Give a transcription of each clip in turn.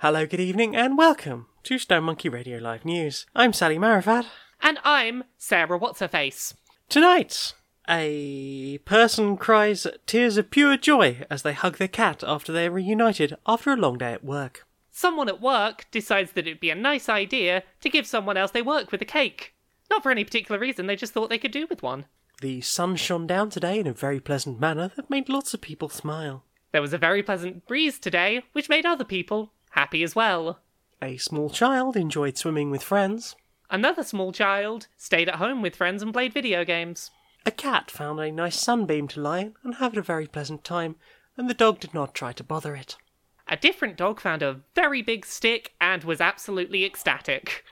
Hello, good evening, and welcome to Stone Monkey Radio Live News. I'm Sally Marifat. And I'm Sarah What's Her Face. Tonight, a person cries tears of pure joy as they hug their cat after they are reunited after a long day at work. Someone at work decides that it'd be a nice idea to give someone else they work with a cake. Not for any particular reason, they just thought they could do with one. The sun shone down today in a very pleasant manner that made lots of people smile. There was a very pleasant breeze today, which made other people happy as well. A small child enjoyed swimming with friends. Another small child stayed at home with friends and played video games. A cat found a nice sunbeam to lie in and have a very pleasant time, and the dog did not try to bother it. A different dog found a very big stick and was absolutely ecstatic.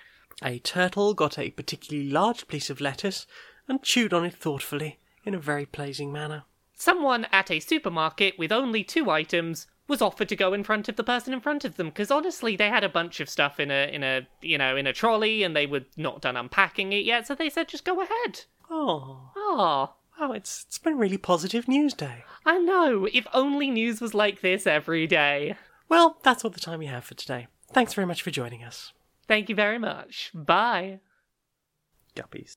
A turtle got a particularly large piece of lettuce and chewed on it thoughtfully in a very pleasing manner. Someone at a supermarket with only two items was offered to go in front of the person in front of them because honestly they had a bunch of stuff in a in a you know in a trolley and they were not done unpacking it yet so they said just go ahead Oh, oh wow, it's it's been really positive news day. i know if only news was like this every day Well, that's all the time we have for today. Thanks very much for joining us. thank you very much bye Guppies.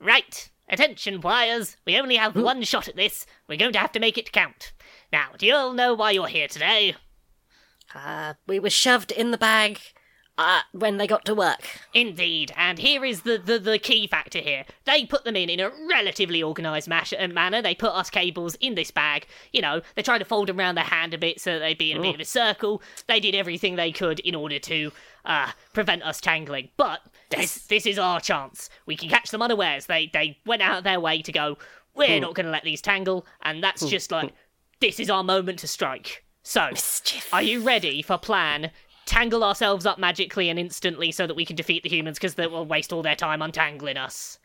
Right. Attention, wires. We only have one shot at this. We're going to have to make it count. Now, do you all know why you're here today? Uh, we were shoved in the bag uh, when they got to work. Indeed, and here is the, the, the key factor here. They put them in in a relatively organised mash- uh, manner. They put us cables in this bag. You know, they tried to fold them around their hand a bit so that they'd be in a bit of a circle. They did everything they could in order to uh, prevent us tangling. But this this is our chance. We can catch them unawares. They they went out of their way to go. We're not going to let these tangle, and that's just like this is our moment to strike. So, Mischief. are you ready for plan? Tangle ourselves up magically and instantly so that we can defeat the humans because they will waste all their time untangling us.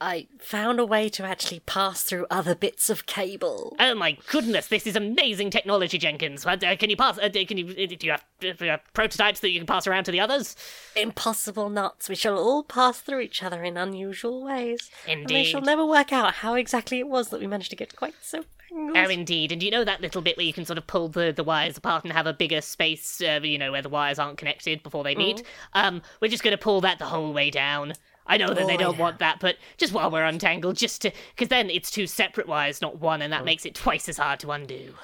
I found a way to actually pass through other bits of cable. Oh my goodness, this is amazing technology, Jenkins. Uh, can you pass? Uh, can you? uh, Do you have, do you have prototypes that you can pass around to the others? Impossible knots. We shall all pass through each other in unusual ways. And we shall never work out how exactly it was that we managed to get quite so. Oh, indeed. And do you know that little bit where you can sort of pull the, the wires apart and have a bigger space, uh, you know, where the wires aren't connected before they meet? Um, we're just going to pull that the whole way down. I know that they Oh, don't yeah. want that, but just while we're untangled, just to. Because then it's two separate wires, not one, and that makes it twice as hard to undo.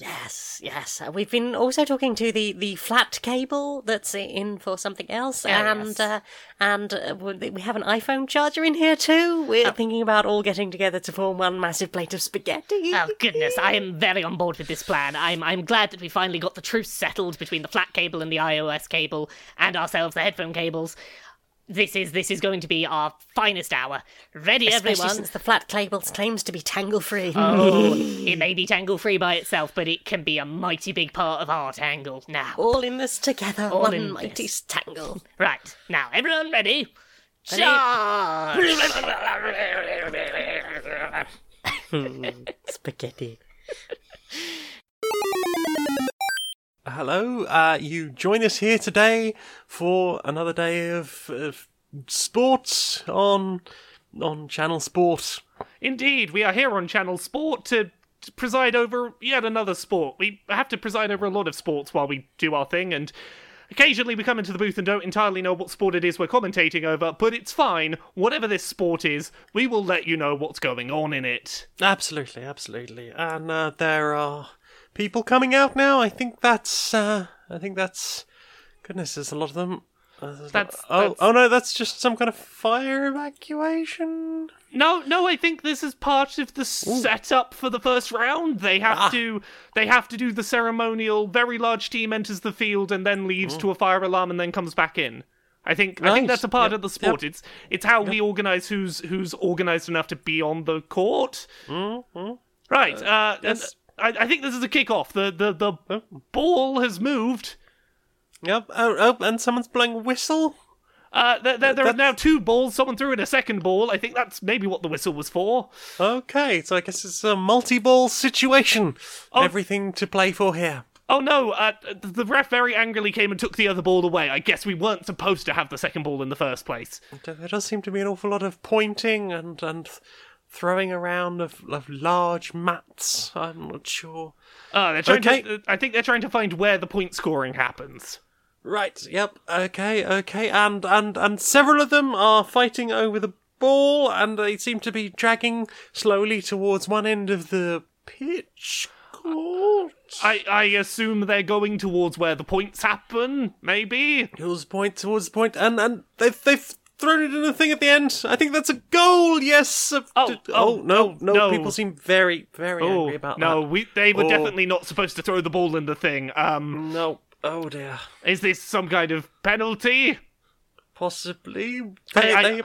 Yes, yes. Uh, we've been also talking to the, the flat cable that's in for something else, Oh, and yes. uh, and uh, we we have an iPhone charger in here too. We're thinking about all getting together to form one massive plate of spaghetti. Oh goodness, I am very on board with this plan. I'm I'm glad that we finally got the truce settled between the flat cable and the iOS cable, and ourselves the headphone cables. This is this is going to be our finest hour. Ready, Especially everyone? since the flat cable claims to be tangle free. Oh, it may be tangle free by itself, but it can be a mighty big part of our tangle. Now, all in this together, All one in mighty this. tangle. right now, everyone ready? Ready? Charge! Spaghetti. Hello, uh, you join us here today for another day of, of sports on on Channel Sport. indeed we are here on channel sport to to preside over yet another sport we have to preside over a lot of sports while we do our thing and Occasionally, we come into the booth and don't entirely know what sport it is we're commentating over, but it's fine. Whatever this sport is, we will let you know what's going on in it. Absolutely, absolutely. And uh, there are people coming out now. I think that's. Uh, I think that's. Goodness, there's a lot of them. Uh, there's a lot- That's- oh, oh no, that's just some kind of fire evacuation. No, no, I think this is part of the setup for the first round. They have Ah. to they have to do the ceremonial very large team enters the field and then leaves to a fire alarm and then comes back in. I think I think that's a part Yep, of the sport. It's it's how we organize who's who's organized enough to be on the court. Right. Uh, and yes. I, I think this is a kickoff. The the the ball has moved. Yep. Oh, oh, and someone's blowing a whistle. Uh, there, there, there are now two balls. Someone threw in a second ball. I think that's maybe what the whistle was for. Okay, so I guess it's a multi-ball situation. Everything to play for here. Oh no, uh, the ref very angrily came and took the other ball away. I guess we weren't supposed to have the second ball in the first place. There does seem to be an awful lot of pointing and and throwing around of, of large mats. I'm not sure. Oh, they're trying Okay. to. I think they're trying to find where the point scoring happens. Right. Yep. Okay. Okay. And and and several of them are fighting over the ball, and they seem to be dragging slowly towards one end of the pitch. Court. I, I assume they're going towards where the points happen, maybe? Towards point. Towards the point. And and they've they've thrown it in a thing at the end. I think that's a goal. Yes. Oh, d- oh, no, oh, no, no. People seem very very Oh, angry about no, that. we, they were Oh. definitely not supposed to throw the ball in the thing. Um, No. Oh dear. is this some kind of penalty? Possibly. They, I- they,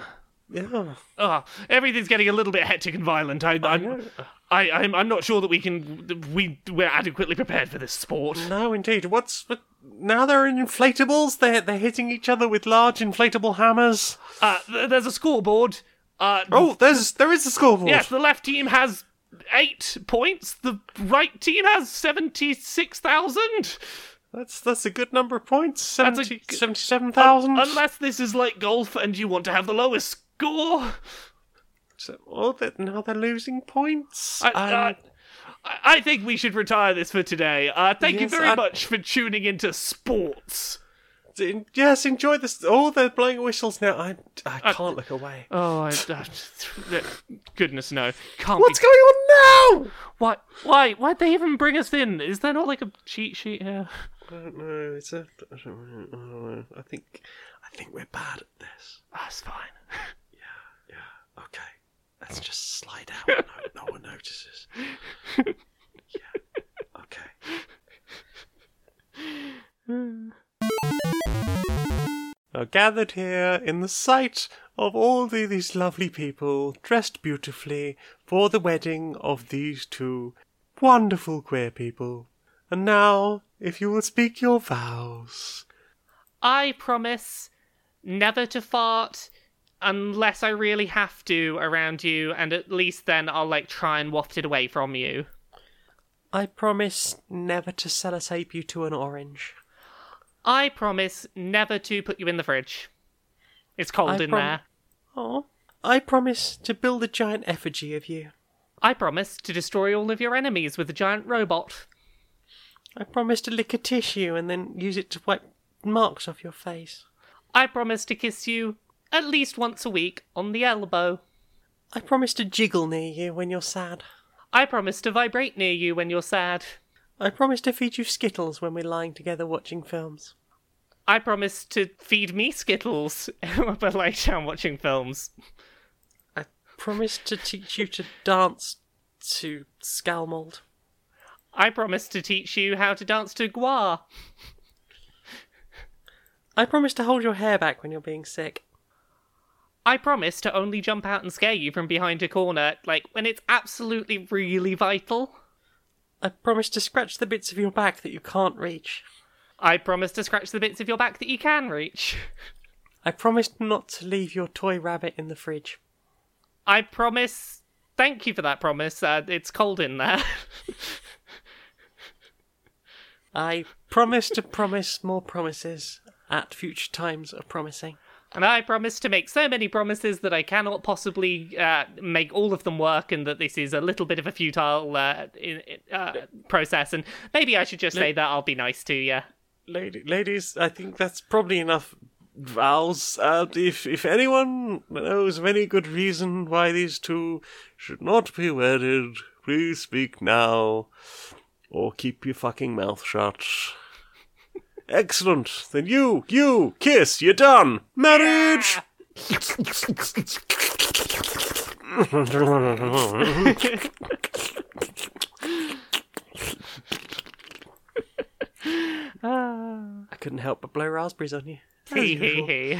yeah. Oh, everything's getting a little bit hectic and violent. I, I'm, I, I'm, I'm not sure that we can, we, we're adequately prepared for this sport. No, indeed. What's what, now? They're in inflatables. They're they're hitting each other with large inflatable hammers. Uh, th- there's a scoreboard. Uh, Oh, there's there is a scoreboard. yes, the left team has eight points. The right team has seventy-six thousand. that's that's a good number of points. That's a 70, g- 77,000. Unless this is like golf and you want to have the lowest score. So, oh, they now they're losing points. I, Um, uh, I- I think we should retire this for today. Uh, thank you very I- much for tuning into sports. yes, enjoy this. Oh, they're blowing whistles now. I I can't look away. Oh, I, uh, goodness no! Can't What's be. going on now? Why? Why? Why'd they even bring us in? Is there not like a cheat sheet here? I don't know. It's a. I don't know. I think I think we're bad at this. That's fine. Yeah. Yeah. Okay. Let's just slide out. No, no one notices. Yeah. Okay. Are gathered here in the sight of all the, these lovely people dressed beautifully for the wedding of these two wonderful queer people. And now, if you will speak your vows. I promise never to fart unless I really have to around you, and at least then I'll like try and waft it away from you. I promise never to sellotape you to an orange. I promise never to put you in the fridge. It's cold I in prom- there. Oh. I promise to build a giant effigy of you. I promise to destroy all of your enemies with a giant robot. I promise to lick a tissue and then use it to wipe marks off your face. I promise to kiss you at least once a week on the elbow. I promise to jiggle near you when you're sad. I promise to vibrate near you when you're sad. I promise to feed you Skittles when we're lying together watching films. I promise to feed me Skittles when we're lying down watching films. I promise to teach you to dance to Skálmöld. I promise to teach you how to dance to Gua. I promise to hold your hair back when you're being sick. I promise to only jump out and scare you from behind a corner, like when it's absolutely really vital. I promise to scratch the bits of your back that you can't reach. I promise to scratch the bits of your back that you can reach. I promise not to leave your toy rabbit in the fridge. I promise. Thank you for that promise. Uh, it's cold in there. I promise to promise more promises at future times of promising. And I promise to make so many promises that I cannot possibly uh, make all of them work, and that this is a little bit of a futile uh, in, uh, process. And maybe I should just say that I'll be nice to you. Lady, ladies, I think that's probably enough vows. Uh, if if anyone knows of any good reason why these two should not be wedded, please speak now, or keep your fucking mouth shut. Excellent. Then you, you, kiss. You're done. Marriage. I couldn't help but blow raspberries on you. Hee hee hee.